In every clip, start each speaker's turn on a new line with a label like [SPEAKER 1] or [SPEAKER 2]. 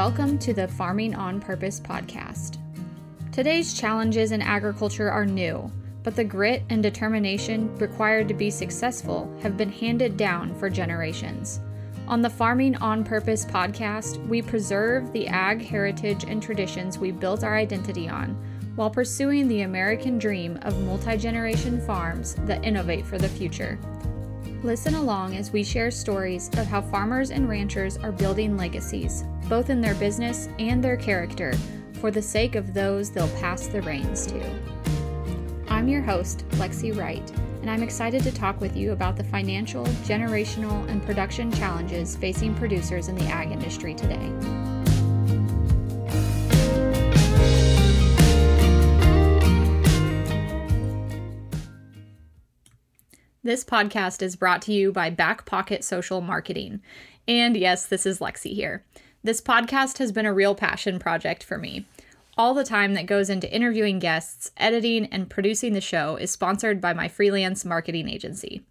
[SPEAKER 1] Welcome to the Farming on Purpose podcast. Today's challenges in agriculture are new, but the grit and determination required to be successful have been handed down for generations. On the Farming on Purpose podcast, we preserve the ag heritage and traditions we built our identity on while pursuing the American dream of multi generation farms that innovate for the future. Listen along as we share stories of how farmers and ranchers are building legacies, both in their business and their character, for the sake of those they'll pass the reins to. I'm your host, Lexi Wright, and I'm excited to talk with you about the financial, generational, and production challenges facing producers in the ag industry today. This podcast is brought to you by Back Pocket Social Marketing. And yes, this is Lexi here. This podcast has been a real passion project for me. All the time that goes into interviewing guests, editing, and producing the show is sponsored by my freelance marketing agency.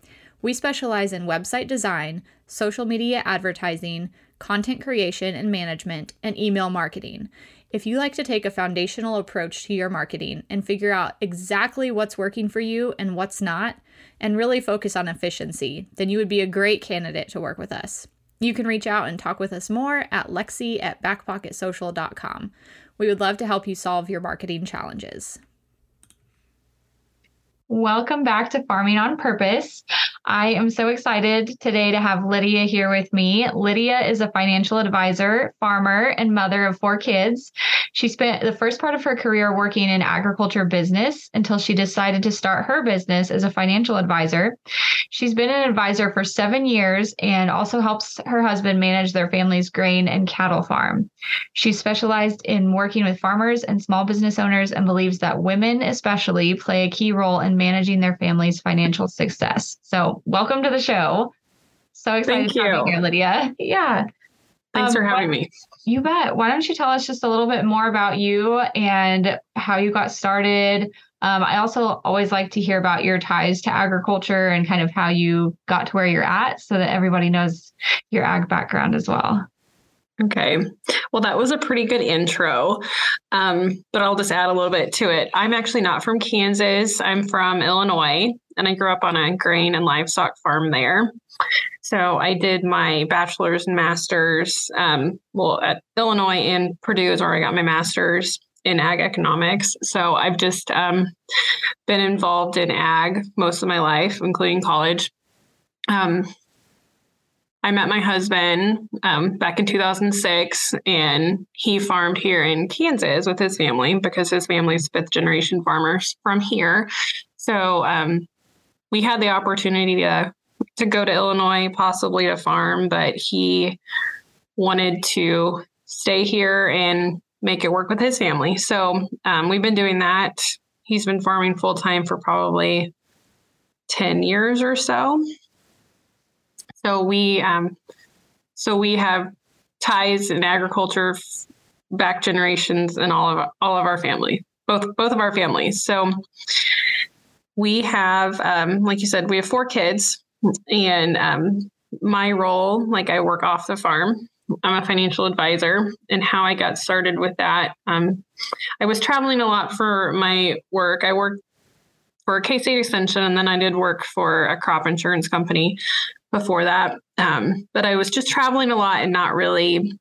[SPEAKER 1] We specialize in website design, social media advertising, content creation and management, and email marketing. If you like to take a foundational approach to your marketing and figure out exactly what's working for you and what's not, and really focus on efficiency, then you would be a great candidate to work with us. You can reach out and talk with us more at lexi at backpocketsocial.com. We would love to help you solve your marketing challenges. Welcome back to Farming on Purpose. I am so excited today to have Lydia here with me. Lydia is a financial advisor, farmer, and mother of four kids. She spent the first part of her career working in agriculture business until she decided to start her business as a financial advisor. She's been an advisor for seven years and also helps her husband manage their family's grain and cattle farm. She specialized in working with farmers and small business owners and believes that women, especially, play a key role in managing their family's financial success. So, welcome to the show. So excited
[SPEAKER 2] Thank to have
[SPEAKER 1] you here, Lydia. Yeah.
[SPEAKER 2] Thanks um, for having me.
[SPEAKER 1] You bet. Why don't you tell us just a little bit more about you and how you got started? Um, I also always like to hear about your ties to agriculture and kind of how you got to where you're at so that everybody knows your ag background as well.
[SPEAKER 2] Okay. Well, that was a pretty good intro, um, but I'll just add a little bit to it. I'm actually not from Kansas. I'm from Illinois, and I grew up on a grain and livestock farm there. So I did my bachelor's and master's, um, well, at Illinois and Purdue is where I got my master's in ag economics. So I've just um, been involved in ag most of my life, including college. Um, I met my husband um, back in 2006, and he farmed here in Kansas with his family because his family's fifth generation farmers from here. So um, we had the opportunity to to go to Illinois, possibly to farm, but he wanted to stay here and make it work with his family. So um, we've been doing that. He's been farming full time for probably 10 years or so. So we um, so we have ties in agriculture back generations and all of all of our family, both both of our families. So we have, um, like you said, we have four kids, and um, my role, like I work off the farm. I'm a financial advisor, and how I got started with that, um, I was traveling a lot for my work. I worked for K State Extension, and then I did work for a crop insurance company before that. Um, but I was just traveling a lot and not really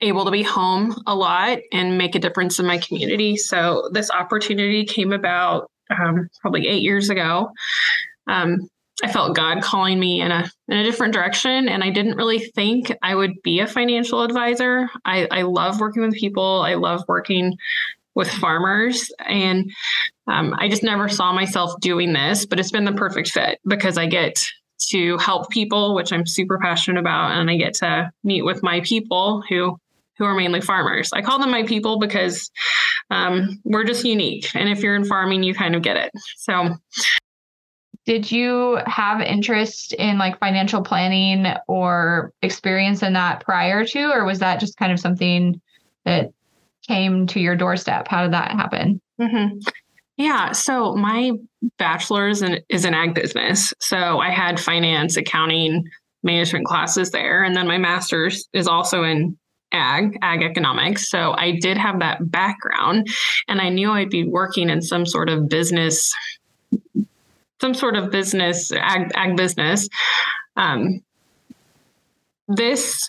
[SPEAKER 2] able to be home a lot and make a difference in my community. So this opportunity came about um, probably eight years ago. Um, I felt God calling me in a in a different direction, and I didn't really think I would be a financial advisor. I, I love working with people. I love working with farmers, and um, I just never saw myself doing this. But it's been the perfect fit because I get to help people, which I'm super passionate about, and I get to meet with my people who who are mainly farmers. I call them my people because um, we're just unique, and if you're in farming, you kind of get it. So.
[SPEAKER 1] Did you have interest in like financial planning or experience in that prior to, or was that just kind of something that came to your doorstep? How did that happen?
[SPEAKER 2] Mm-hmm. Yeah. So my bachelor's in, is in ag business. So I had finance, accounting, management classes there. And then my master's is also in ag, ag economics. So I did have that background and I knew I'd be working in some sort of business, some sort of business, ag, ag business. Um, this,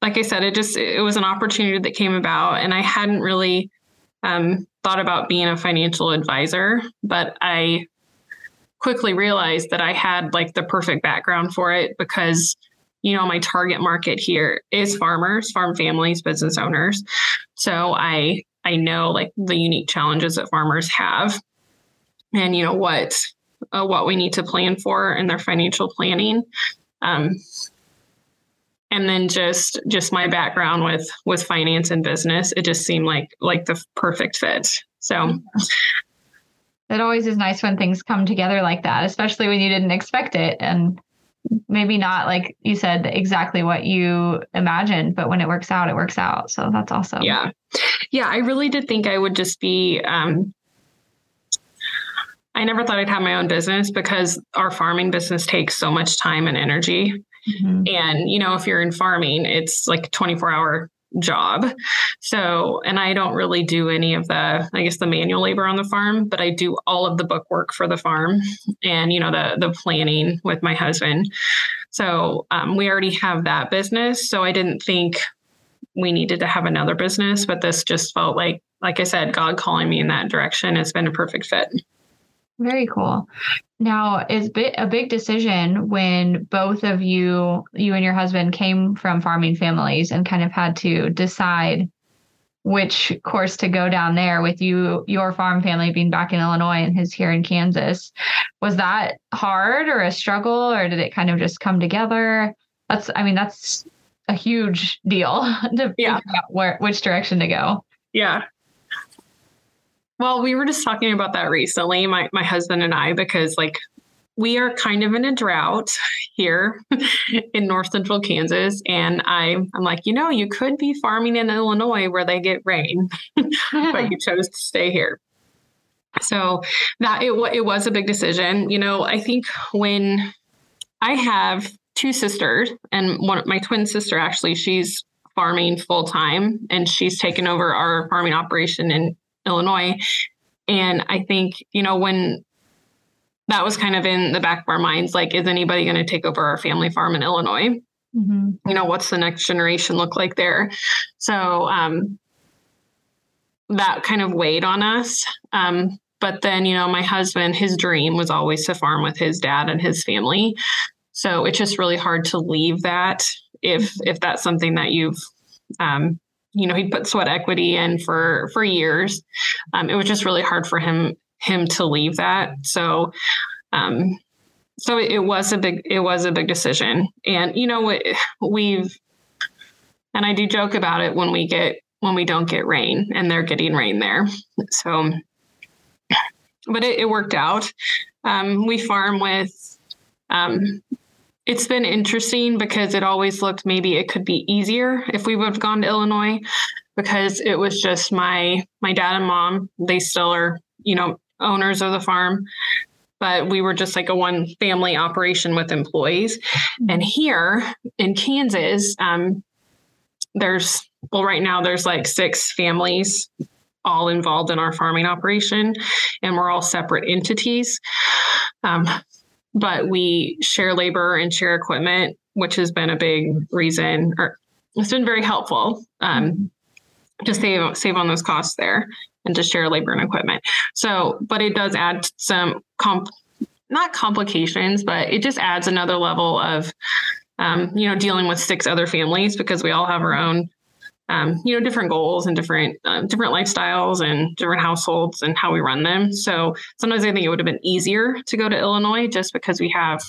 [SPEAKER 2] like I said, it just, it was an opportunity that came about and I hadn't really um, thought about being a financial advisor, but I quickly realized that I had like the perfect background for it because you know my target market here is farmers farm families business owners. So i i know like the unique challenges that farmers have and you know what uh, what we need to plan for in their financial planning. Um, and then just just my background with with finance and business it just seemed like like the perfect fit. So.
[SPEAKER 1] It always is nice when things come together like that especially when you didn't expect it. And maybe not like you said exactly what you imagined but when it works out it works out. So that's awesome.
[SPEAKER 2] Yeah. Yeah i really did think i would just be um i never thought i'd have my own business because our farming business takes so much time and energy mm-hmm. and you know if you're in farming it's like 24 hour job. So, and I don't really do any of the, I guess, the manual labor on the farm, but I do all of the book work for the farm and, you know, the the planning with my husband. So um, we already have that business. So I didn't think we needed to have another business, but this just felt like, like I said, God calling me in that direction. It's been a perfect fit.
[SPEAKER 1] Very cool. Now, is a big decision when both of you, you and your husband, came from farming families and kind of had to decide which course to go down there with you, your farm family being back in Illinois and his here in Kansas. Was that hard or a struggle, or did it kind of just come together? That's, I mean, that's a huge deal to yeah. figure out where which direction to go.
[SPEAKER 2] Yeah. Well, we were just talking about that recently, my my husband and I, because like we are kind of in a drought here in north central Kansas. And I, I'm like, you know, you could be farming in Illinois where they get rain, but you chose to stay here. So that it, it was a big decision. You know, I think when I have two sisters and one my twin sister actually, she's farming full time and she's taken over our farming operation in Illinois. And I think, you know, when that was kind of in the back of our minds, like, is anybody going to take over our family farm in Illinois? Mm-hmm. You know, what's the next generation look like there? So um, that kind of weighed on us. Um, but then, you know, my husband, his dream was always to farm with his dad and his family. So it's just really hard to leave that if if that's something that you've um, you know, he put sweat equity in for for years. Um, it was just really hard for him him to leave that. So, um, so it, it was a big it was a big decision. And you know, we've and I do joke about it when we get when we don't get rain and they're getting rain there. So, but it, it worked out. Um, we farm with um, it's been interesting because it always looked maybe it could be easier if we would have gone to Illinois because it was just my my dad and mom they still are you know owners of the farm but we were just like a one family operation with employees. And here in Kansas um, there's well right now there's like six families all involved in our farming operation and we're all separate entities. Um, but we share labor and share equipment, which has been a big reason, or it's been very helpful um, to save save on those costs there and to share labor and equipment. So, but it does add some comp, not complications, but it just adds another level of, um, you know, dealing with six other families because we all have our own um, you know, different goals and different um, different lifestyles and different households and how we run them. So sometimes I think it would have been easier to go to Illinois just because we have,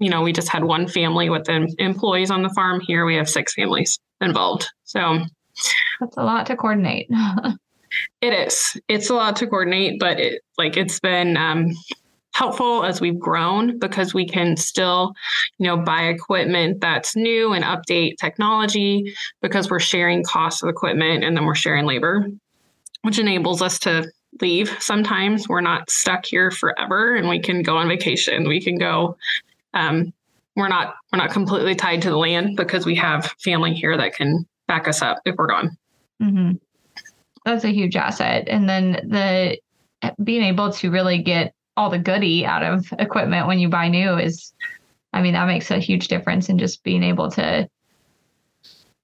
[SPEAKER 2] you know, we just had one family with the employees on the farm. Here we have six families involved. So
[SPEAKER 1] that's a lot to coordinate.
[SPEAKER 2] it is. It's a lot to coordinate, but it like it's been um, helpful as we've grown because we can still, you know, buy equipment that's new and update technology because we're sharing costs of equipment and then we're sharing labor, which enables us to leave sometimes. We're not stuck here forever and we can go on vacation. We can go um, we're not we're not completely tied to the land because we have family here that can back us up if we're gone.
[SPEAKER 3] Mm-hmm. That's a huge asset. And then the being able to really get all the goody out of equipment when you buy new is, I mean, that makes a huge difference in just being able to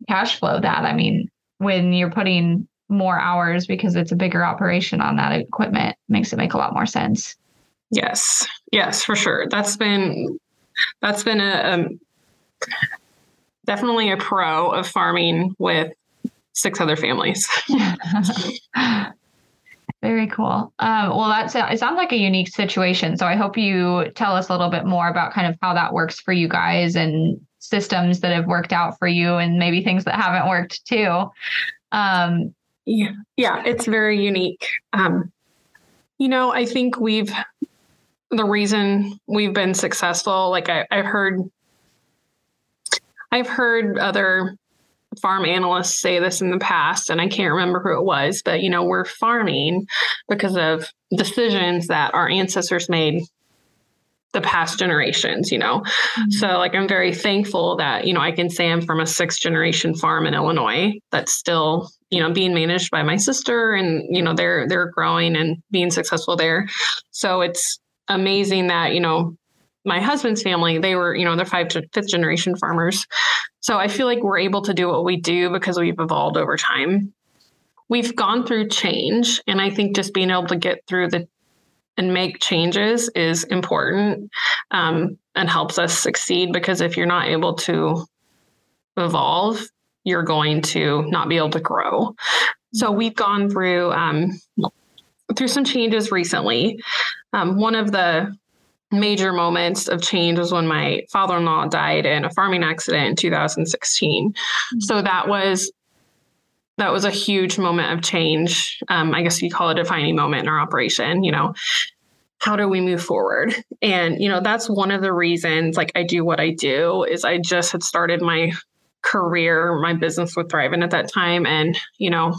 [SPEAKER 3] cash flow that. I mean, when you're putting more hours because it's a bigger operation on that equipment, makes it make a lot more sense.
[SPEAKER 2] Yes, yes, for sure. That's been that's been a um, definitely a pro of farming with six other families.
[SPEAKER 3] Very cool. Um, well, that's it sounds like a unique situation. So I hope you tell us a little bit more about kind of how that works for you guys and systems that have worked out for you, and maybe things that haven't worked too. Um,
[SPEAKER 2] yeah, yeah, it's very unique. Um, you know, I think we've the reason we've been successful. Like I, I've heard, I've heard other farm analysts say this in the past, and I can't remember who it was, but you know, we're farming because of decisions that our ancestors made the past generations, you know. Mm-hmm. So like I'm very thankful that, you know, I can say I'm from a sixth generation farm in Illinois that's still, you know, being managed by my sister and, you know, they're they're growing and being successful there. So it's amazing that, you know, my husband's family, they were, you know, they're five to fifth generation farmers. So I feel like we're able to do what we do because we've evolved over time. We've gone through change. And I think just being able to get through the and make changes is important um, and helps us succeed because if you're not able to evolve, you're going to not be able to grow. So we've gone through um, through some changes recently. Um, one of the major moments of change was when my father-in-law died in a farming accident in 2016. Mm-hmm. So that was that was a huge moment of change. Um, I guess you call it a defining moment in our operation. You know, how do we move forward? And you know, that's one of the reasons. Like I do what I do is I just had started my career, my business with Thrivent at that time, and you know,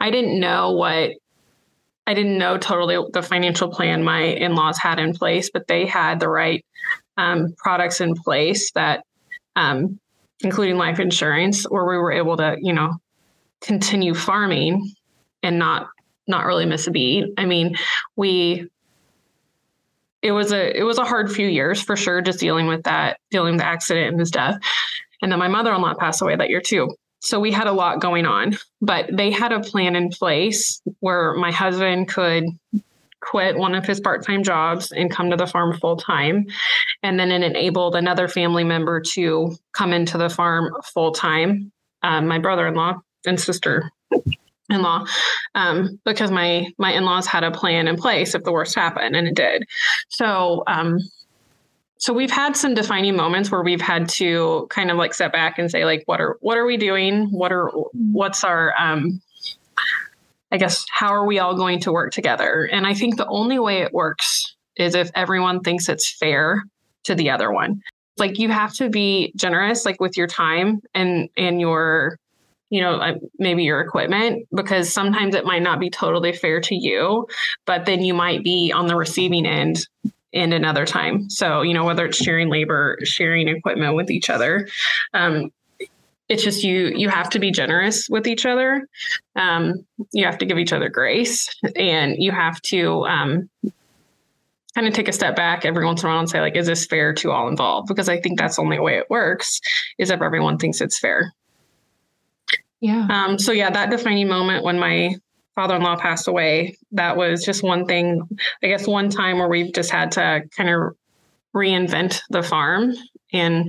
[SPEAKER 2] I didn't know what I didn't know totally the financial plan my in laws had in place, but they had the right um, products in place that, um, including life insurance, where we were able to, you know, continue farming and not not really miss a beat. I mean, we it was a it was a hard few years for sure, just dealing with that, dealing with the accident and his death. And then my mother-in-law passed away that year too so we had a lot going on, but they had a plan in place where my husband could quit one of his part-time jobs and come to the farm full time and then it enabled another family member to come into the farm full time um, my brother-in-law and sister in-law um, because my my in-laws had a plan in place if the worst happened and it did. So um, so we've had some defining moments where we've had to kind of like step back and say like what are what are we doing? What are what's our um i guess how are we all going to work together? And i think the only way it works is if everyone thinks it's fair to the other one. Like you have to be generous like with your time and and your you know maybe your equipment because sometimes it might not be totally fair to you but then you might be on the receiving end and another time. So, you know, whether it's sharing labor, sharing equipment with each other, um, it's just you you have to be generous with each other. Um, you have to give each other grace, and you have to um, kind of take a step back every once in a while and say, like, is this fair to all involved? Because I think that's the only way it works is if everyone thinks it's fair.
[SPEAKER 3] Yeah.
[SPEAKER 2] Um, so yeah, that defining moment when my father-in-law passed away, that was just one thing, I guess one time where we've just had to kind of reinvent the farm in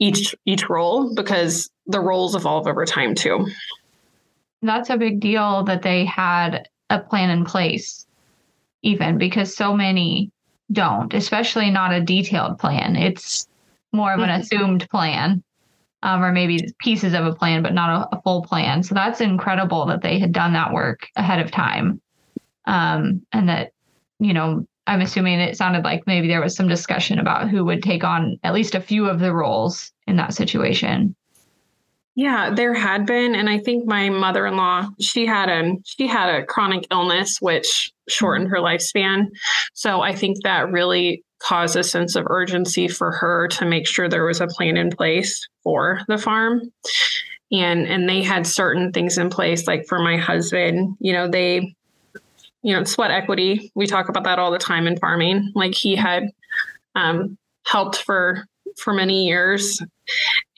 [SPEAKER 2] each each role because the roles evolve over time too.
[SPEAKER 3] That's a big deal that they had a plan in place even because so many don't, especially not a detailed plan. It's more of an mm-hmm. assumed plan um, or maybe pieces of a plan, but not a, a, full plan. So that's incredible that they had done that work ahead of time. Um, and that, you know, I'm assuming it sounded like maybe there was some discussion about who would take on at least a few of the roles in that situation.
[SPEAKER 2] Yeah, there had been, and I think my mother-in-law she had a she had a chronic illness which shortened her lifespan. So I think that really caused a sense of urgency for her to make sure there was a plan in place for the farm. and and they had certain things in place like for my husband you know they you know sweat equity. We talk about that all the time in farming. Like he had um, helped for for many years.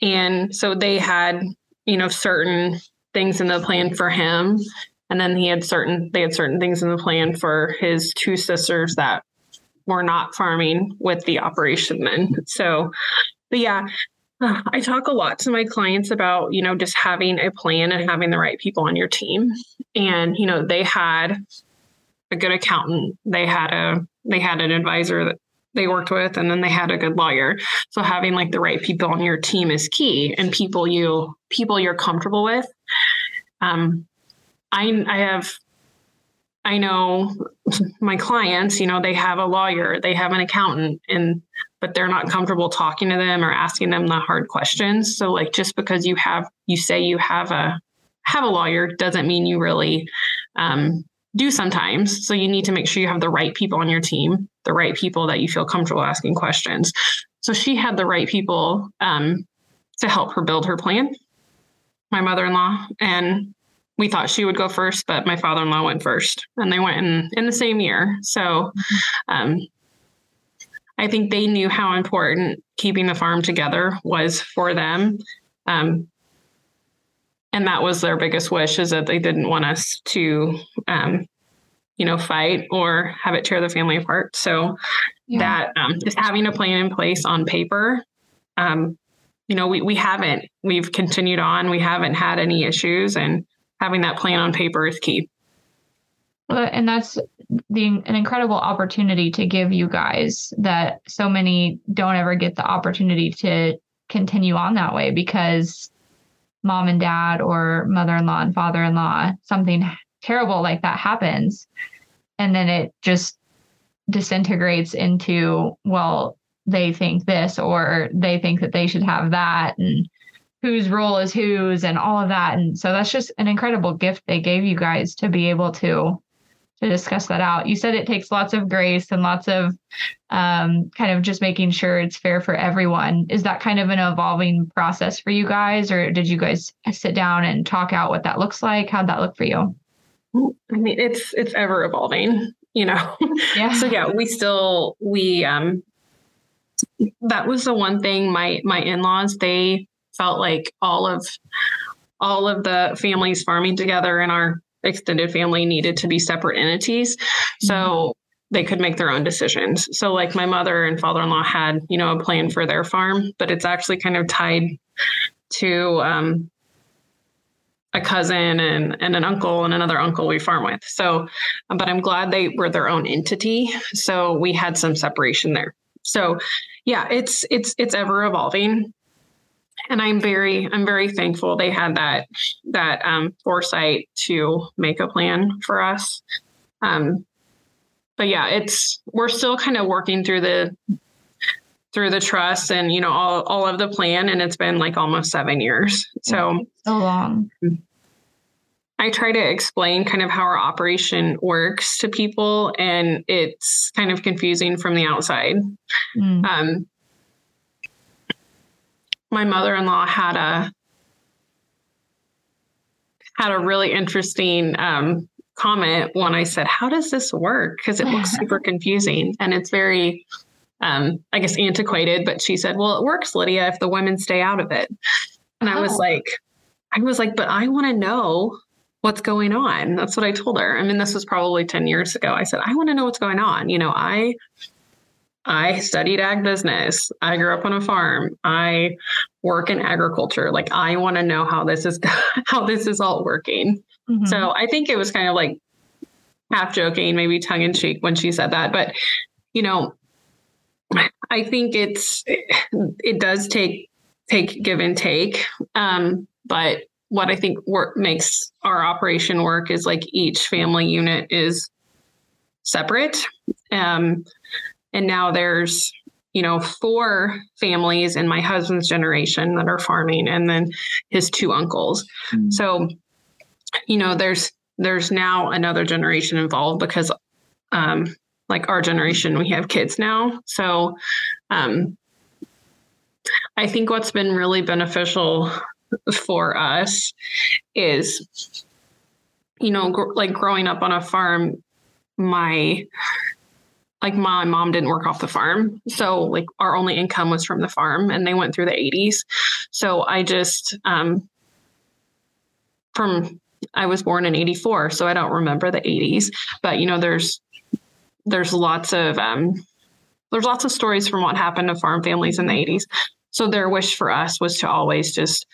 [SPEAKER 2] And so they had you know certain things in the plan for him. And then he had certain they had certain things in the plan for his two sisters that were not farming with the operation then so but yeah I talk a lot to my clients about, you know, just having a plan and having the right people on your team. And, you know, they had a good accountant, they had a they had an advisor that they worked with and then they had a good lawyer. So having like the right people on your team is key and people you people you're comfortable with. Um I I have I know my clients, you know, they have a lawyer, they have an accountant, and but they're not comfortable talking to them or asking them the hard questions. So like just because you have you say you have a have a lawyer doesn't mean you really um, do sometimes. So you need to make sure you have the right people on your team, the right people that you feel comfortable asking questions. So she had the right people um, to help her build her plan. My mother-in-law and we thought she would go first, but my father-in-law went first, and they went in in the same year. So, um, I think they knew how important keeping the farm together was for them. Um, and that was their biggest wish is that they didn't want us to, um, you know, fight or have it tear the family apart. So yeah. that um, just having a plan in place on paper, um, you know, we, we haven't, we've continued on, we haven't had any issues and having that plan on paper is key.
[SPEAKER 3] And that's the an incredible opportunity to give you guys that so many don't ever get the opportunity to continue on that way because mom and dad or mother-in-law and father-in-law something terrible like that happens and then it just disintegrates into well they think this or they think that they should have that and whose role is whose and all of that and so that's just an incredible gift they gave you guys to be able to to discuss that out. You said it takes lots of grace and lots of um, kind of just making sure it's fair for everyone. Is that kind of an evolving process for you guys, or did you guys sit down and talk out what that looks like? How'd that look for you?
[SPEAKER 2] I mean, it's it's ever evolving, you know. Yeah. so yeah, we still we um that was the one thing my my in-laws they felt like all of all of the families farming together in our extended family needed to be separate entities. So mm-hmm. they could make their own decisions. So like my mother and father-in-law had, you know, a plan for their farm, but it's actually kind of tied to um, a cousin and, and an uncle and another uncle we farm with. So, but I'm glad they were their own entity. So we had some separation there. So yeah, it's it's it's ever evolving and i'm very i'm very thankful they had that that um, foresight to make a plan for us. Um, but yeah it's we're still kind of working through the through the trust and you know all, all of the plan and it's been like almost seven years. So
[SPEAKER 3] so long.
[SPEAKER 2] I try to explain kind of how our operation works to people and it's kind of confusing from the outside. Mm. um, my mother-in-law had a had a really interesting um, comment when I said, "How does this work?" Because it looks super confusing and it's very, um, I guess, antiquated. But she said, "Well, it works, Lydia, if the women stay out of it." And oh. I was oh. like, I was like, but I want to know what's going on. That's what I told her. I mean, this was probably 10 years ago. I said, I want to know what's going on. You know, I I studied ag business. I grew up on a farm. I work in agriculture. Like I want to know how this is how this is all working. Mm-hmm. So I think it was kind of like half joking, maybe tongue in cheek when she said that. But you know, I think it's it does take take give and take. Um, but what I think work makes our operation work is like each family unit is separate. Um, and now there's, you know, four families in my husband's generation that are farming and then his two uncles. Mm-hmm. So, you know, there's there's now another generation involved because um like our generation we have kids now. So um I think what's been really beneficial for us is, you know, gr- like growing up on a farm, my like my mom didn't work off the farm. So like our only income was from the farm and they went through the 80s. So I just um from I was born in 84, so I don't remember the 80s, but you know there's there's lots of um there's lots of stories from what happened to farm families in the 80s. So their wish for us was to always just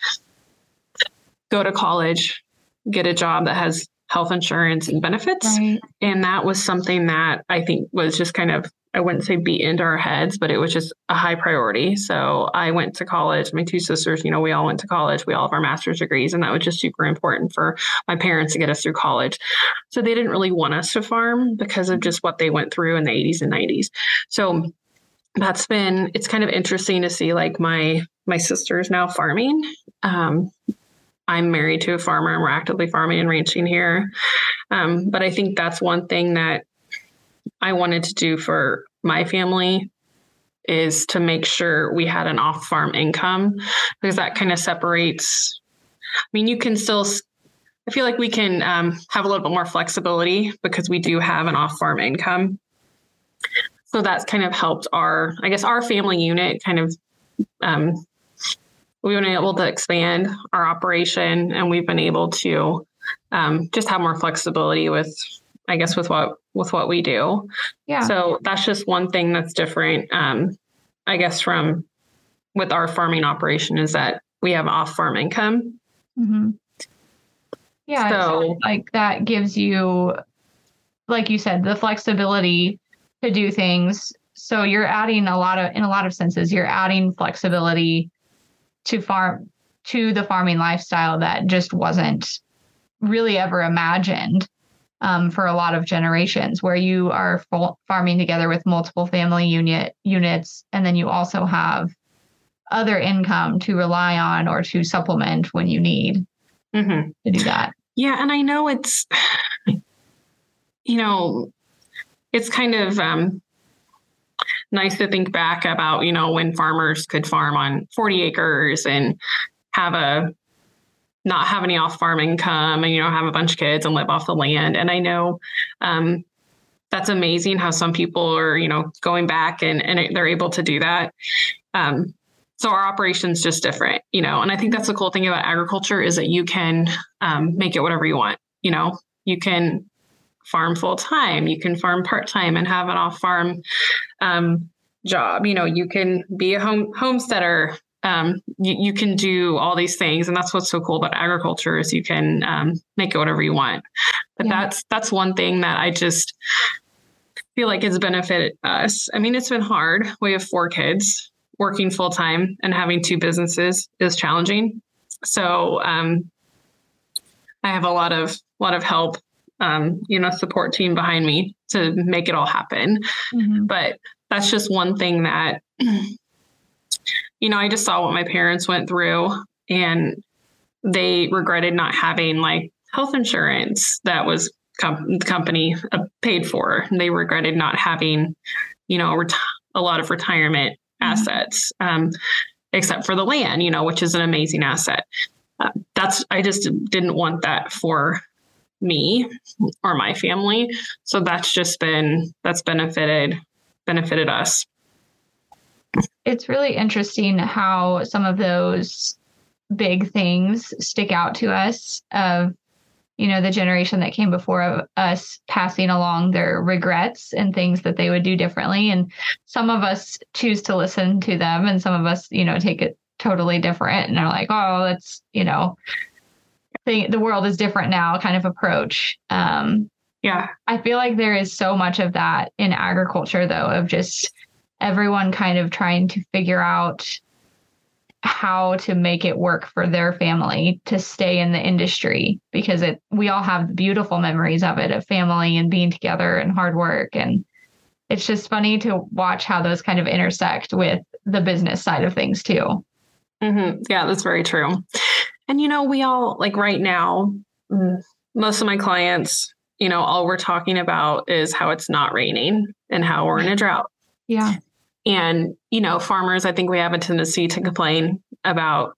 [SPEAKER 2] go to college, get a job that has health insurance and benefits.
[SPEAKER 3] Right.
[SPEAKER 2] And that was something that I think was just kind of, I wouldn't say beat into our heads, but it was just a high priority. So I went to college. My two sisters, you know, we all went to college. We all have our master's degrees, and that was just super important for my parents to get us through college. So they didn't really want us to farm because of just what they went through in the 80s and 90s. So that's been it's kind of interesting to see like my my sisters now farming um, i'm married to a farmer. And we're actively farming and ranching here. Um, but i think that's one thing that i wanted to do for my family is to make sure we had an off farm income because that kind of separates i mean you can still i feel like we can um, have a little bit more flexibility because we do have an off farm income. So that's kind of helped our i guess our family unit kind of um, we've been able to expand our operation and we've been able to um, just have more flexibility with i guess with what with what we do
[SPEAKER 3] Yeah.
[SPEAKER 2] so that's just one thing that's different um, i guess from with our farming operation is that we have off farm income
[SPEAKER 3] mm-hmm. Yeah.
[SPEAKER 2] So-
[SPEAKER 3] like that gives you, like you said, the flexibility to do things. So you're adding a lot of, in a lot of senses, you're adding flexibility to farm, to the farming lifestyle that just wasn't really ever imagined um, for a lot of generations, where you are farming together with multiple family unit units, and then you also have other income to rely on or to supplement when you need
[SPEAKER 2] mm-hmm.
[SPEAKER 3] to do that.
[SPEAKER 2] Yeah, and I know it's you know, it's kind of um nice to think back about, you know, when farmers could farm on 40 acres and have a not have any off farm income and you know have a bunch of kids and live off the land and I know um that's amazing how some people are, you know, going back and and they're able to do that. Um so our operation's just different, you know, and I think that's the cool thing about agriculture is that you can um, make it whatever you want. You know, you can farm full time, you can farm part time, and have an off farm um, job. You know, you can be a home homesteader. Um, you, you, can do all these things, and that's what's so cool about agriculture is you can um, make it whatever you want. But
[SPEAKER 3] Yeah.
[SPEAKER 2] that's that's one thing that I just feel like has benefited us. I mean, it's been hard. We have four kids. Working full time and having two businesses is challenging. So um, I have a lot of lot of help, um, you know, support team behind me to make it all happen. But that's just one thing that, you know, I just saw what my parents went through, and they regretted not having like health insurance that was com- the company uh, paid for. They regretted not having, you know, reti- a lot of retirement
[SPEAKER 3] Mhm.
[SPEAKER 2] assets, um, except for the land, you know, which is an amazing asset. Uh, that's I just didn't want that for me or my family. So that's just been that's benefited benefited us.
[SPEAKER 3] It's really interesting how some of those big things stick out to us of you know the generation that came before us passing along their regrets and things that they would do differently and some of us choose to listen to them and some of us you know take it totally different and are like oh that's you know the, the world is different now kind of approach um
[SPEAKER 2] Yeah.
[SPEAKER 3] I feel like there is so much of that in agriculture, though, of just everyone kind of trying to figure out how to make it work for their family to stay in the industry because it we all have beautiful memories of it of family and being together and hard work and it's just funny to watch how those kind of intersect with the business side of things too.
[SPEAKER 2] hmm Yeah, that's very true. And you know, we all like right now, mm, most of my clients, you know, all we're talking about is how it's not raining and how we're in a drought.
[SPEAKER 3] Yeah.
[SPEAKER 2] And, you know, farmers, I think we have a tendency to complain about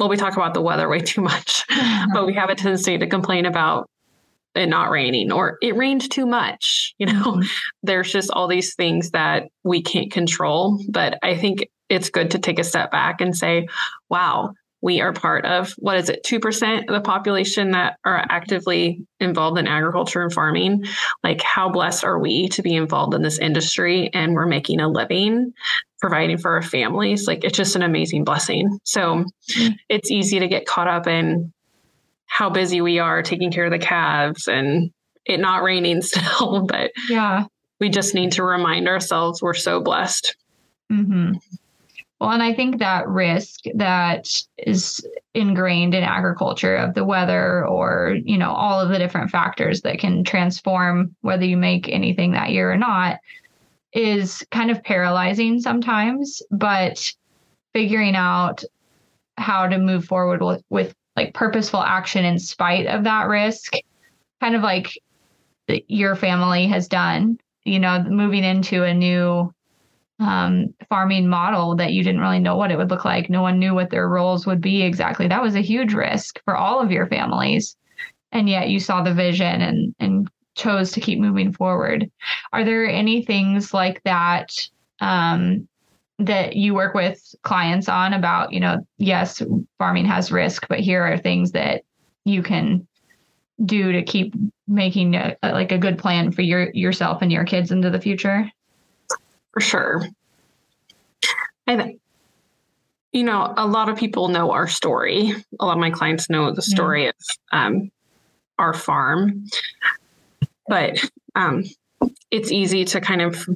[SPEAKER 2] well, we talk about the weather way too much, but we have a tendency to complain about it not raining or it rained too much. You know, mm-hmm. there's just all these things that we can't control. But I think it's good to take a step back and say, wow, we are part of what is it 2% of the population that are actively involved in agriculture and farming? Like how blessed are we to be involved in this industry and we're making a living providing for our families? Like it's just an amazing blessing. So mm-hmm. it's easy to get caught up in how busy we are taking care of the calves and it not raining still but
[SPEAKER 3] yeah.
[SPEAKER 2] we just need to remind ourselves we're so blessed.
[SPEAKER 3] Mm-hmm. Well, and I think that risk that is ingrained in agriculture of the weather or, you know, all of the different factors that can transform whether you make anything that year or not is kind of paralyzing sometimes, but figuring out how to move forward with, with like purposeful action in spite of that risk, kind of like your family has done, you know, moving into a new um, farming model that you didn't really know what it would look like. No one knew what their roles would be exactly. That was a huge risk for all of your families. And yet you saw the vision and, and chose to keep moving forward. Are there any things like that um, that you work with clients on about, you know, yes, farming has risk, but here are things that you can do to keep making a, like a good plan for your yourself and your kids into the future?
[SPEAKER 2] For sure. I think, you know, a lot of people know our story. A lot of my clients know the story of um, our farm, but um, it's easy to kind of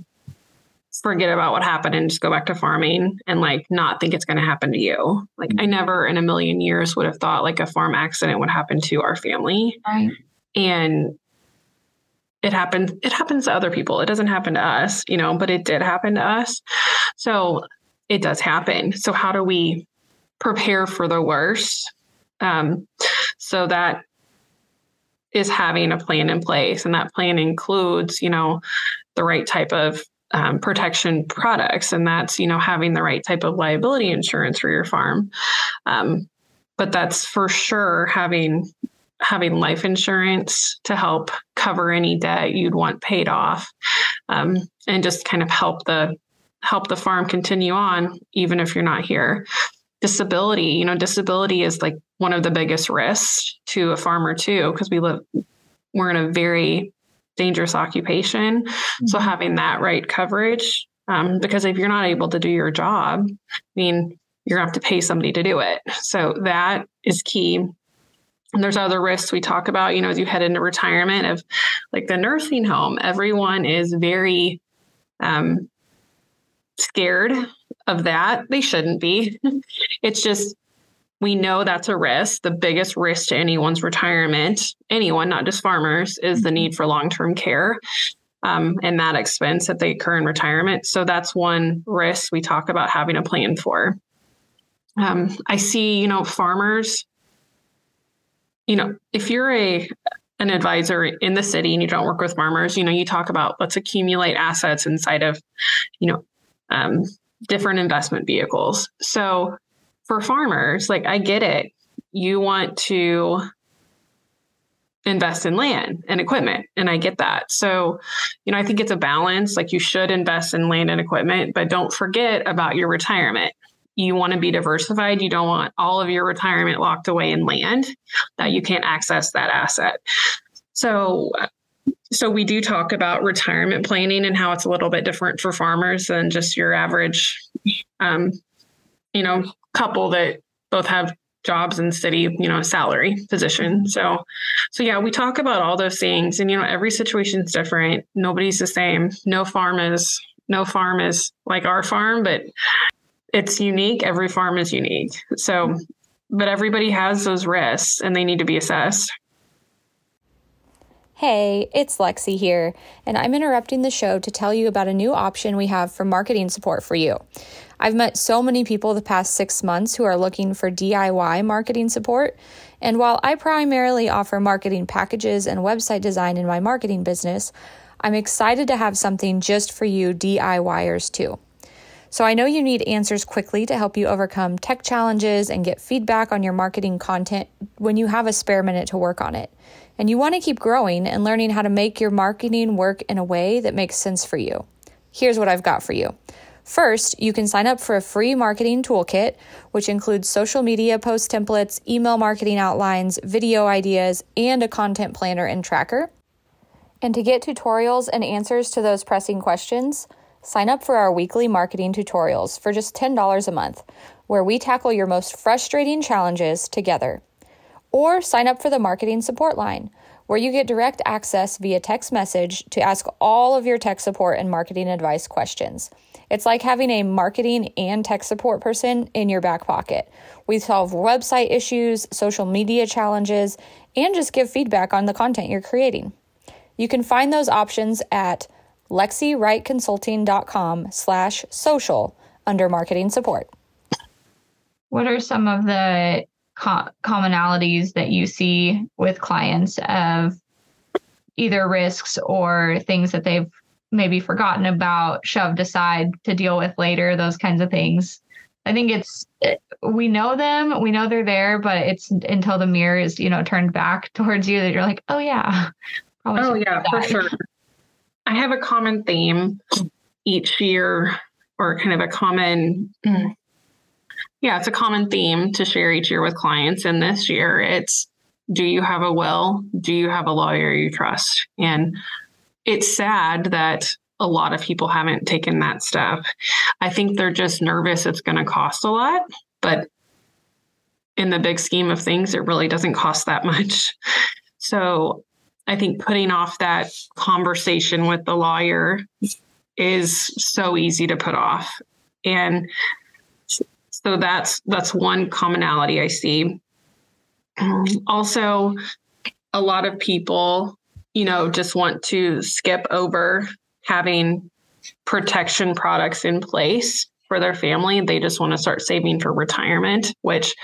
[SPEAKER 2] forget about what happened and just go back to farming and like not think it's going to happen to you. Like mm-hmm. I never in a million years would have thought like a farm accident would happen to our family.
[SPEAKER 3] Right.
[SPEAKER 2] And it happens it happens to other people. It doesn't happen to us you know but it did happen to us. So it does happen. So how do we prepare for the worst? Um, so that is having a plan in place and that plan includes you know the right type of um, protection products and that's you know having the right type of liability insurance for your farm. Um, but that's for sure having having life insurance to help cover any debt you'd want paid off um, and just kind of help the help the farm continue on even if you're not here. Disability you know disability is like one of the biggest risks to a farmer too because we live we're in a very dangerous occupation. Mm-hmm. so having that right coverage um, because if you're not able to do your job i mean you're going to have to pay somebody to do it. So that is key and there's other risks we talk about, you know, as you head into retirement of like the nursing home. Everyone is very um, scared of that. They shouldn't be. it's just, we know that's a risk. The biggest risk to anyone's retirement, anyone, not just farmers, is the need for long term care um, and that expense that they incur in retirement. So that's one risk we talk about having a plan for. Um, I see, you know, farmers you know, if you're a an advisor in the city and you don't work with farmers, you know, you talk about let's accumulate assets inside of, you know, um, different investment vehicles. So for farmers, like I get it. You want to invest in land and equipment and i get that so you know i think it's a balance like you should invest in land and equipment but don't forget about your retirement you want to be diversified. You don't want all of your retirement locked away in land that you can't access that asset. So, so we do talk about retirement planning and how it's a little bit different for farmers than just your average, um, you know, couple that both have jobs in city, you know, salary position. So, so yeah, we talk about all those things, and you know, every situation is different. Nobody's the same. No farm is no farm is like our farm, but it's unique. Every farm is unique. So, mm-hmm. but everybody has those risks and they need to be assessed.
[SPEAKER 1] Hey, it's Lexi here, and I'm interrupting the show to tell you about a new option we have for marketing support for you. I've met so many people the past six months who are looking for DIY marketing support, and while I primarily offer marketing packages and website design in my marketing business, I'm excited to have something just for you DIYers too. So I know you need answers quickly to help you overcome tech challenges and get feedback on your marketing content when you have a spare minute to work on it. And you want to keep growing and learning how to make your marketing work in a way that makes sense for you. Here's what I've got for you. First, you can sign up for a free marketing toolkit, which includes social media post templates, email marketing outlines, video ideas, and a content planner and tracker. And to get tutorials and answers to those pressing questions, Sign up for our weekly marketing tutorials for just $10 a month, where we tackle your most frustrating challenges together. Or sign up for the marketing support line, where you get direct access via text message to ask all of your tech support and marketing advice questions. It's like having a marketing and tech support person in your back pocket. We solve website issues, social media challenges, and just give feedback on the content you're creating. You can find those options at lexywrightconsulting.com slash social under marketing support.
[SPEAKER 3] What are some of the co- commonalities that you see with clients of either risks or things that they've maybe forgotten about, shoved aside to deal with later, those kinds of things? I think it's we know them, we know they're there, but it's until the mirror is, you know, turned back towards you that you're like, oh yeah.
[SPEAKER 2] oh yeah, for sure. I have a common theme each year, or kind of a common, yeah, it's a common theme to share each year with clients. And this year, it's do you have a will? Do you have a lawyer you trust? And it's sad that a lot of people haven't taken that step. I think they're just nervous it's going to cost a lot, but in the big scheme of things, it really doesn't cost that much. So I think putting off that conversation with the lawyer is so easy to put off. And so that's that's one commonality I see. Also, a lot of people, you know, just want to skip over having protection products in place for their family. They just want to start saving for retirement, which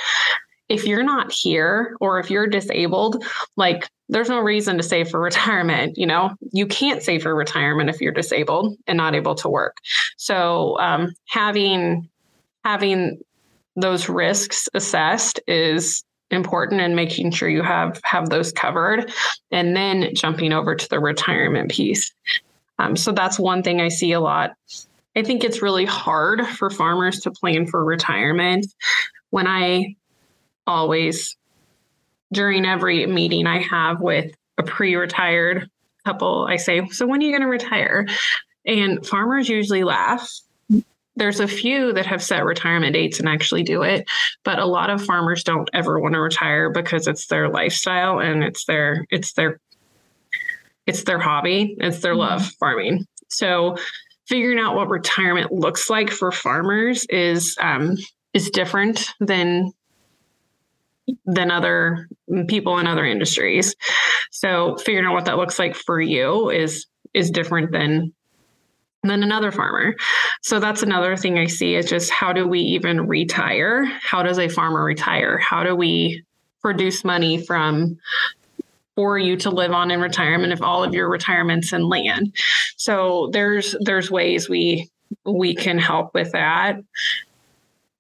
[SPEAKER 2] if you're not here or if you're disabled, like there's no reason to save for retirement. You know, you can't save for retirement if you're disabled and not able to work. So um, having having those risks assessed is important and making sure you have have those covered and then jumping over to the retirement piece um, so that's one thing i see a lot i think it's really hard for farmers to plan for retirement when i always during every meeting I have with a pre retired couple, I say, So when are you going to retire? And farmers usually laugh. There's a few that have set retirement dates and actually do it, but a lot of farmers don't ever want to retire because it's their lifestyle and it's their it's their it's their hobby, it's their love mm-hmm. farming. So figuring out what retirement looks like for farmers is um, is different than than other people in other industries. So figuring out what that looks like for you is is different than than another farmer. So that's another thing I see is just how do we even retire? How does a farmer retire? How do we produce money from for you to live on in retirement if all of your retirements in land? So there's there's ways we we can help with that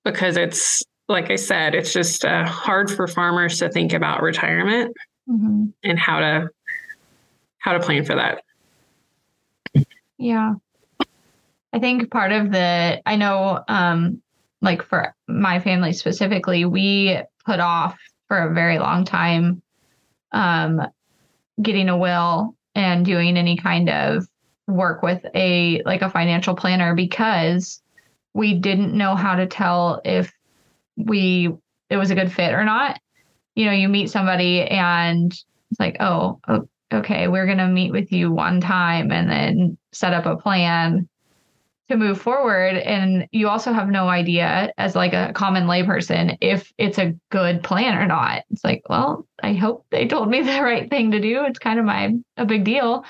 [SPEAKER 2] because it's like I said, it's just uh, hard for farmers to think about retirement mm-hmm. and how to how to plan for that.
[SPEAKER 3] Yeah. I think part of the I know um like for my family specifically, we put off for a very long time um getting a will and doing any kind of work with a like a financial planner because we didn't know how to tell if we it was a good fit or not. You know, you meet somebody and it's like, oh, okay, we're to meet with you one time and then set up a plan to move forward. And you also have no idea as like a common layperson if it's a good plan or not. It's like well i hope they told me the right thing to do. It's kind of my a big deal.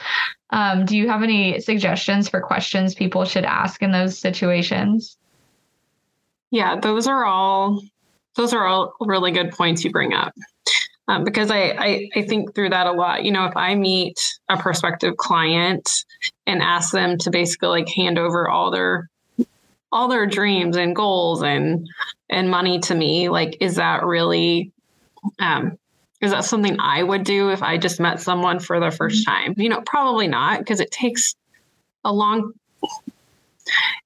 [SPEAKER 3] Um, do you have any suggestions for questions people should ask in those situations
[SPEAKER 2] yeah, those are all those are all really good points you bring up. Um, because I, I, I think through that a lot. You know, if I meet a prospective client and ask them to basically like hand over all their all their dreams and goals and and money to me like is that really um is that something I would do if I just met someone for the first
[SPEAKER 3] Mm-hmm.
[SPEAKER 2] time? You know, probably not because it takes a long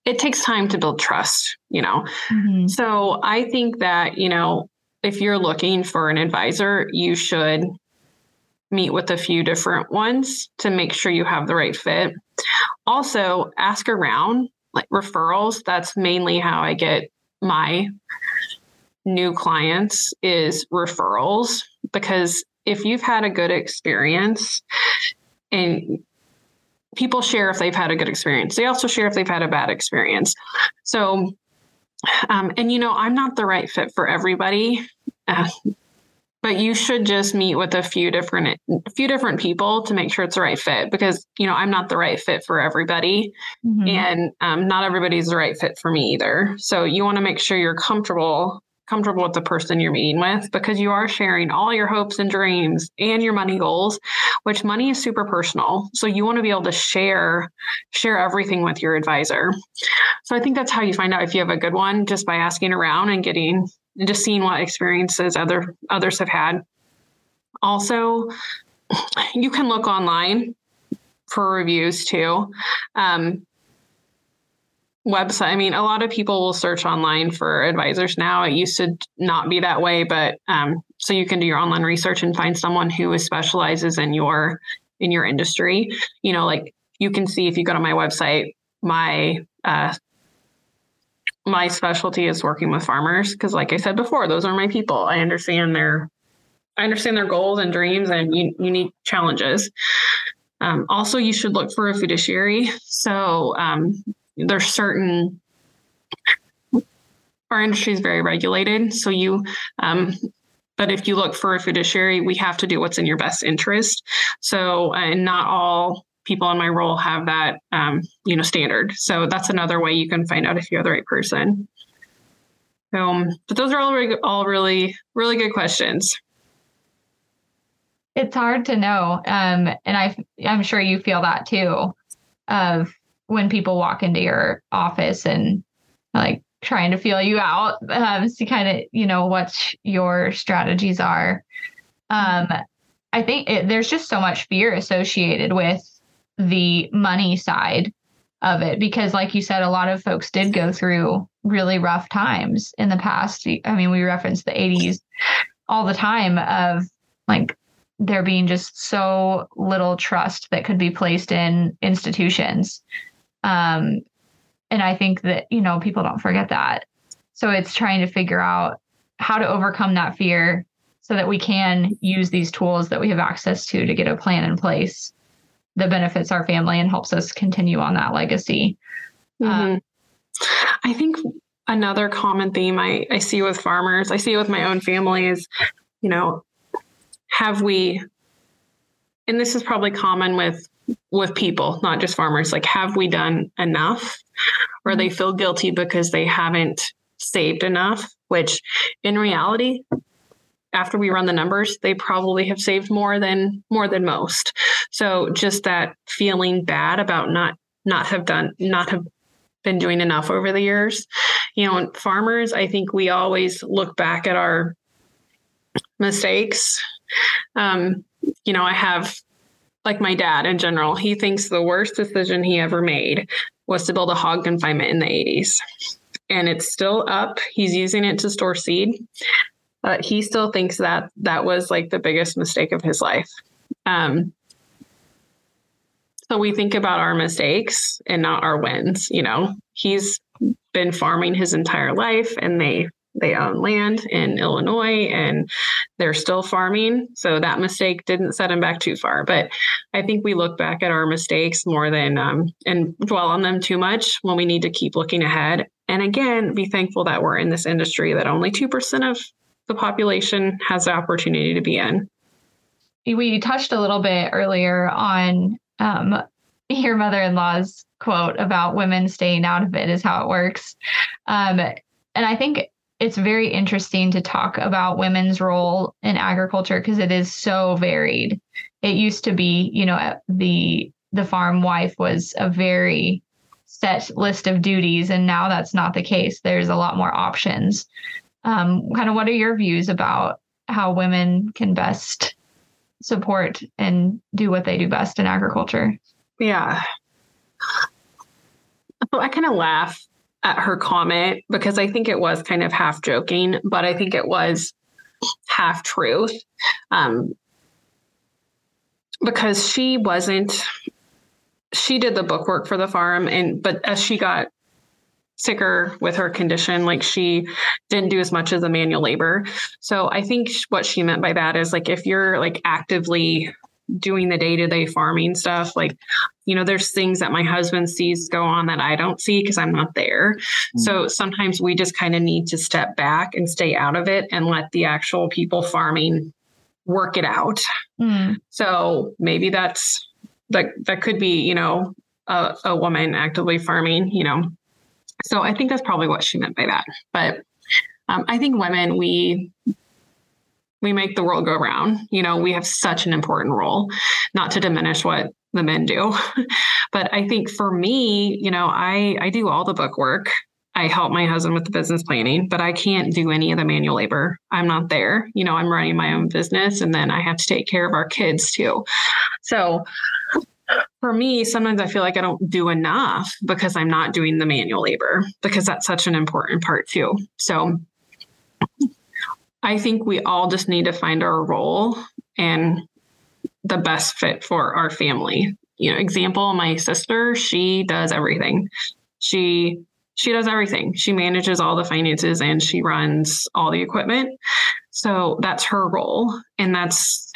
[SPEAKER 2] it takes time to build trust, you know.
[SPEAKER 3] Mhm.
[SPEAKER 2] So I think that, you know, if you're looking for an advisor, you should meet with a few different ones to make sure you have the right fit. Also, ask around, like referrals. That's mainly how I get my new clients is referrals because if you've had a good experience and people share if they've had a good experience, they also share if they've had a bad experience. So um, and you know, I'm not the right fit for everybody, uh, but you should just meet with a few different a few different people to make sure it's the right fit. Because you know, I'm not the right fit for everybody,
[SPEAKER 3] Mhm.
[SPEAKER 2] and um, not everybody's the right fit for me either. So you want to make sure you're comfortable comfortable with the person you're meeting with because you are sharing all your hopes and dreams and your money goals which money is super personal so you want to be able to share share everything with your advisor so I think that's how you find out if you have a good one, just by asking around and getting just seeing what experiences other others have had. Also, you can look online for reviews too. Um, website. I mean, a lot of people will search online for advisors now. It used to not be that way, but um, so you can do your online research and find someone who specializes in your in your industry. You know, like you can see if you go to my website, my uh, my specialty is working with farmers because like i said before those are my people i understand their i understand their goals and dreams and unique challenges um, also you should look for a fiduciary so um, there's certain our industry is very regulated so you um, but if you look for a fiduciary we have to do what's in your best interest. So and not all people in my role have that um, you know standard. So that's another way you can find out if you're the right person. Um, but those are all really, all really really good questions.
[SPEAKER 3] It's hard to know um and i i'm sure you feel that too of when people walk into your office and like trying to feel you out um see kind of you know what your strategies are um i think it, there's just so much fear associated with the money side of it because like you said a lot of folks did go through really rough times in the past i mean we reference the 80s all the time of like there being just so little trust that could be placed in institutions. Um, and I think that, you know, people don't forget that. So it's trying to figure out how to overcome that fear so that we can use these tools that we have access to to get a plan in place that benefits our family and helps us continue on that legacy.
[SPEAKER 2] Mhm. i think another common theme I, I see with farmers i see it with my own family is you know have we and this is probably common with with people not just farmers. Like have we done enough? Or they feel guilty because they haven't saved enough which in reality after we run the numbers they probably have saved more than more than most. So just that feeling bad about not not have done not have been doing enough over the years. You know farmers i think we always look back at our mistakes. Um, you know, I have like my dad in general, he thinks the worst decision he ever made was to build a hog confinement in the 80s. And it's still up. He's using it to store seed. But he still thinks that that was like the biggest mistake of his life. Um, so we think about our mistakes and not our wins. You know, he's been farming his entire life and they they own land in Illinois and they're still farming. So that mistake didn't set them back too far. But I think we look back at our mistakes more than um, and dwell on them too much when we need to keep looking ahead. And again, be thankful that we're in this industry that only 2% of the population has the opportunity to be in.
[SPEAKER 3] We touched a little bit earlier on um, your mother in law's quote about women staying out of it is how it works. Um, and I think it's very interesting to talk about women's role in agriculture because it is so varied. It used to be, you know, the the farm wife was a very set list of duties. And now that's not the case. There's a lot more options. Um, kind of what are your views about how women can best support and do what they do best in agriculture?
[SPEAKER 2] Yeah. So I kind of laugh at her comment because I think it was kind of half joking, but I think it was half truth. Um, because she wasn't she did the book work for the farm and but as she got sicker with her condition like she didn't do as much as the manual labor so i think what she meant by that is like if you're like actively doing the day-to-day farming stuff like you know there's things that my husband sees go on that i don't see because i'm not there mm-hmm. so sometimes we just kind of need to step back and stay out of it and let the actual people farming work it out mm-hmm. so maybe that's that that could be you know a, a woman actively farming you know so i think that's probably what she meant by that but um, i think women we we make the world go round you know we have such an important role not to diminish what the men do but i think for me you know i i do all the book work I help my husband with the business planning, but I can't do any of the manual labor. I'm not there. You know, I'm running my own business and then I have to take care of our kids too. So for me, sometimes I feel like I don't do enough because I'm not doing the manual labor because that's such an important part too. So I think we all just need to find our role and the best fit for our family. You know, example, my sister, she does everything. She she does everything. She manages all the finances and she runs all the equipment. So that's her role. And that's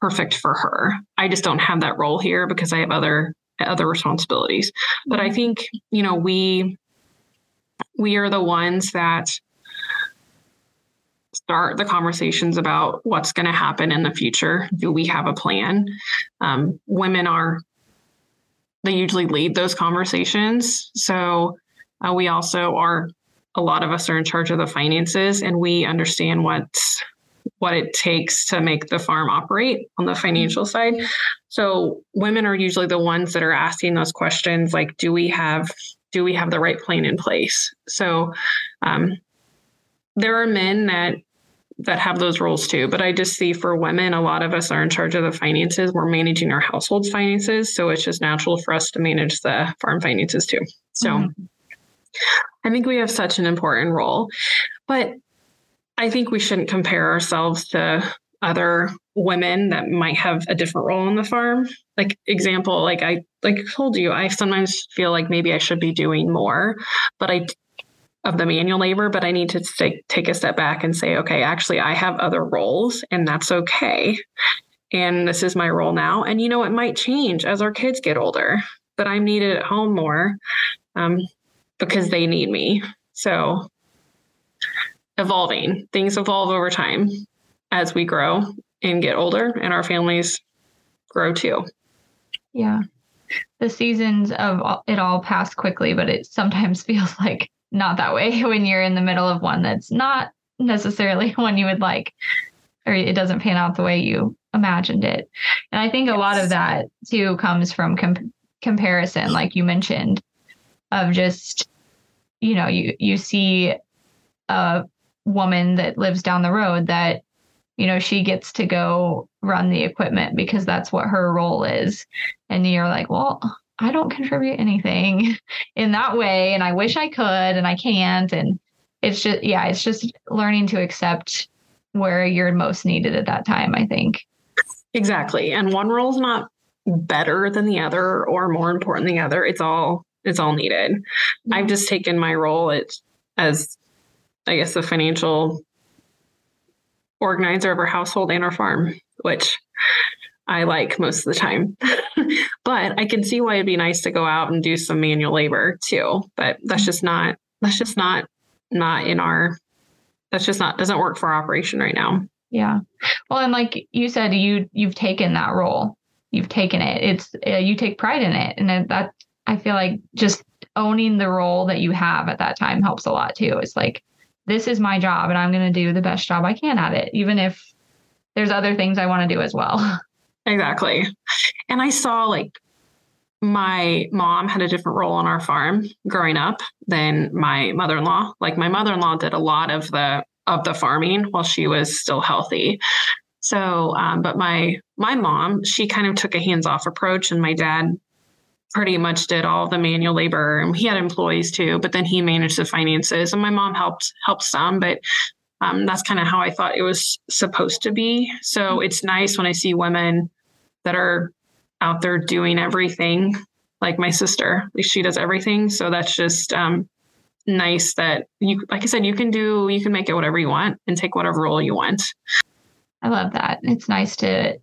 [SPEAKER 2] perfect for her. I just don't have that role here because I have other other responsibilities. But I mm-hmm. think, you know, we we are the ones that start the conversations about what's going to happen in the future. Do we have a plan? Um, women are they usually lead those conversations. So uh, we also are a lot of us are in charge of the finances, and we understand what what it takes to make the farm operate on the financial side. So women are usually the ones that are asking those questions, like, do we have do we have the right plan in place? So um, there are men that that have those roles too. But I just see for women, a lot of us are in charge of the finances. We're managing our household's finances. So it's just natural for us to manage the farm finances too. So mm-hmm. I think we have such an important role. But I think we shouldn't compare ourselves to other women that might have a different role on the farm. Like example, like I like told you, I sometimes feel like maybe I should be doing more, but I of the manual labor, but I need to take take a step back and say, okay, actually I have other roles and that's okay. And this is my role now. And you know, it might change as our kids get older, but I'm needed at home more. Um, because they need me. So evolving, things evolve over time as we grow and get older and our families grow too.
[SPEAKER 3] Yeah. The seasons of it all pass quickly, but it sometimes feels like not that way when you're in the middle of one that's not necessarily one you would like or it doesn't pan out the way you imagined it. And I think a lot of that too comes from com- comparison like you mentioned of just you know you you see a woman that lives down the road that you know she gets to go run the equipment because that's what her role is and you're like well i don't contribute anything in that way and i wish i could and i can't and it's just yeah it's just learning to accept where you're most needed at that time i think
[SPEAKER 2] exactly and one role is not better than the other or more important than the other it's all it's all needed. Mm-hmm. I've just taken my role as, as I guess, the financial organizer of our household and our farm, which I like most of the time. but I can see why it'd be nice to go out and do some manual labor too. But that's just not that's just not not in our that's just not doesn't work for operation right now.
[SPEAKER 3] Yeah. Well, and like you said, you you've taken that role. You've taken it. It's uh, you take pride in it, and that I feel like just owning the role that you have at that time helps a lot too. It's like, this is my job and I'm going to do the best job I can at it, even if there's other things I want to do as well.
[SPEAKER 2] Exactly. And I saw like my mom had a different role on our farm growing up than my mother-in-law. Like my mother-in-law did a lot of the of the farming while she was still healthy. So, um, but my my mom, she kind of took a hands-off approach, and my dad pretty much did all the manual labor. And he had employees too, but then he managed the finances, and my mom helped helped some, but um, that's kind of how I thought it was supposed to be. So mm-hmm. it's nice when I see women that are out there doing everything, like my sister. She does everything. So that's just um, nice that you, like I said, you can do, you can make it whatever you want and take whatever role you want.
[SPEAKER 3] I love that. It's nice to,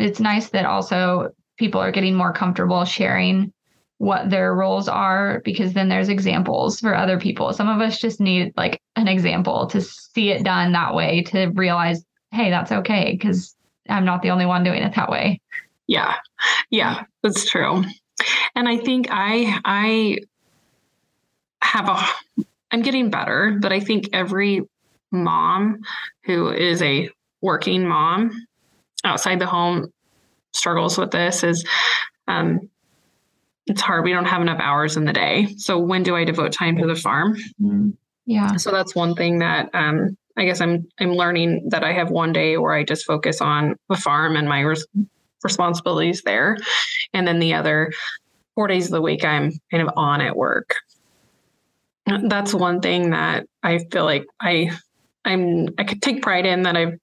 [SPEAKER 3] it's nice that also people are getting more comfortable sharing what their roles are because then there's examples for other people. Some of us just need like an example to see it done that way to realize, hey, that's okay because I'm not the only one doing it that way.
[SPEAKER 2] Yeah. Yeah, that's true. And I think I I have a I'm getting better, but I think every mom who is a working mom outside the home struggles with this is um, it's hard. We don't have enough hours in the day. So when do I devote time to the farm?
[SPEAKER 3] Yeah.
[SPEAKER 2] So that's one thing that um, I guess I'm I'm learning that I have one day where I just focus on the farm and my res- responsibilities there, and then the other four days of the week I'm kind of on at work. That's one thing that I feel like I I'm I could take pride in that I've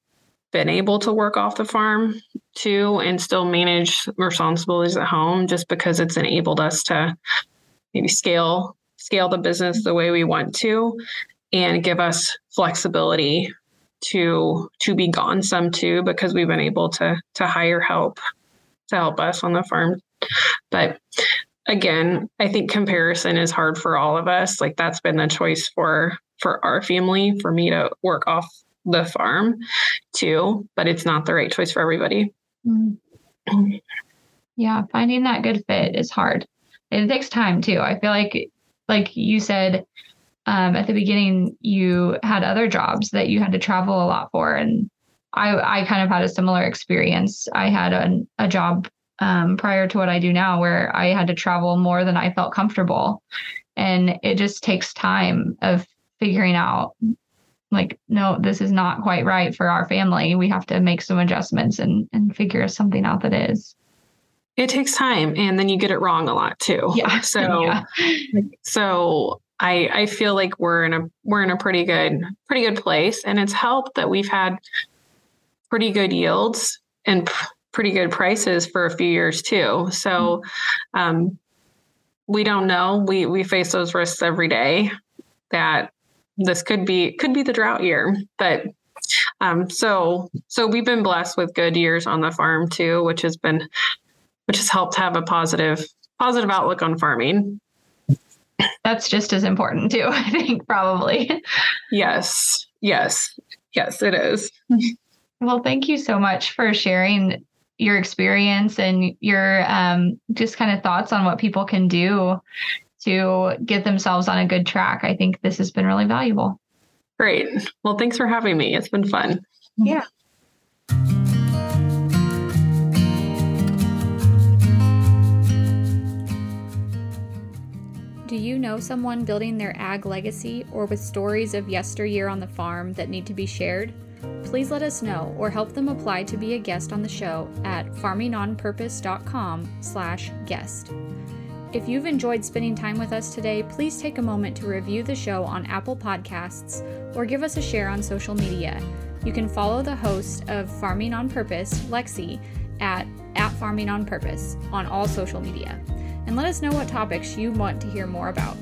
[SPEAKER 2] been able to work off the farm too and still manage responsibilities at home just because it's enabled us to maybe scale scale the business the way we want to and give us flexibility to to be gone some too because we've been able to to hire help to help us on the farm but again i think comparison is hard for all of us like that's been the choice for for our family for me to work off the farm too, but it's not the right choice for everybody.
[SPEAKER 3] Mm-hmm. Yeah, finding that good fit is hard. It takes time too. I feel like, like you said um, at the beginning, you had other jobs that you had to travel a lot for, and I I kind of had a similar experience. I had a, a job um, prior to what I do now where I had to travel more than I felt comfortable, and it just takes time of figuring out like no this is not quite right for our family. We have to make some adjustments and and figure something out that is.
[SPEAKER 2] It takes time and then you get it wrong a lot too.
[SPEAKER 3] Yeah.
[SPEAKER 2] So
[SPEAKER 3] yeah.
[SPEAKER 2] so i i feel like we're in a we're in a pretty good pretty good place and it's helped that we've had pretty good yields and pretty good prices for a few years too. So um we don't know. We we face those risks every day that this could be could be the drought year but um, so so we've been blessed with good years on the farm too which has been which has helped have a positive positive outlook on farming
[SPEAKER 3] that's just as important too i think probably
[SPEAKER 2] yes yes yes it is
[SPEAKER 3] well thank you so much for sharing your experience and your um, just kind of thoughts on what people can do to get themselves on a good track. I think this has been really valuable.
[SPEAKER 2] Great. Well, thanks for having me. It's been fun.
[SPEAKER 3] Yeah.
[SPEAKER 1] Do you know someone building their ag legacy or with stories of yesteryear on the farm that need to be shared? Please let us know or help them apply to be a guest on the show at farmingonpurpose.com/guest. If you've enjoyed spending time with us today, please take a moment to review the show on Apple Podcasts or give us a share on social media. You can follow the host of Farming on Purpose, Lexi, at, at Farming on Purpose on all social media. And let us know what topics you want to hear more about.